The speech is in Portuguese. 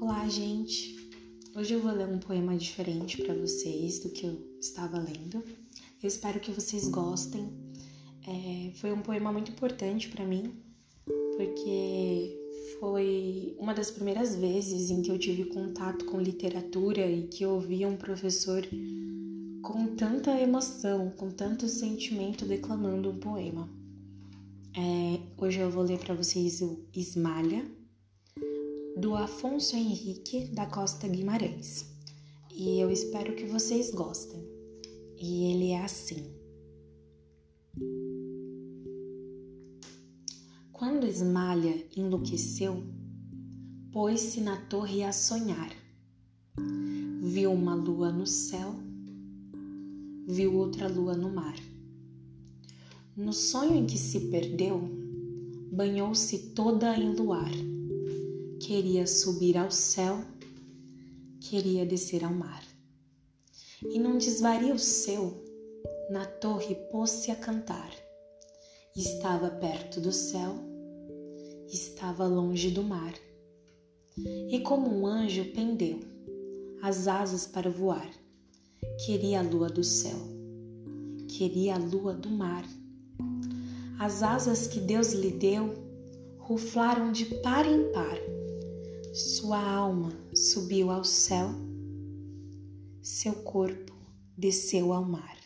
Olá, gente! Hoje eu vou ler um poema diferente para vocês do que eu estava lendo. Eu espero que vocês gostem. É, foi um poema muito importante para mim, porque foi uma das primeiras vezes em que eu tive contato com literatura e que eu ouvia um professor com tanta emoção, com tanto sentimento declamando um poema. É, hoje eu vou ler para vocês o Esmalha, do Afonso Henrique da Costa Guimarães. E eu espero que vocês gostem. E ele é assim. Quando Esmalha enlouqueceu, pôs-se na torre a sonhar. Viu uma lua no céu, viu outra lua no mar. No sonho em que se perdeu, banhou-se toda em luar queria subir ao céu, queria descer ao mar. E num desvario seu, na torre pôs-se a cantar. Estava perto do céu, estava longe do mar. E como um anjo pendeu, as asas para voar. Queria a lua do céu, queria a lua do mar. As asas que Deus lhe deu ruflaram de par em par sua alma subiu ao céu, seu corpo desceu ao mar.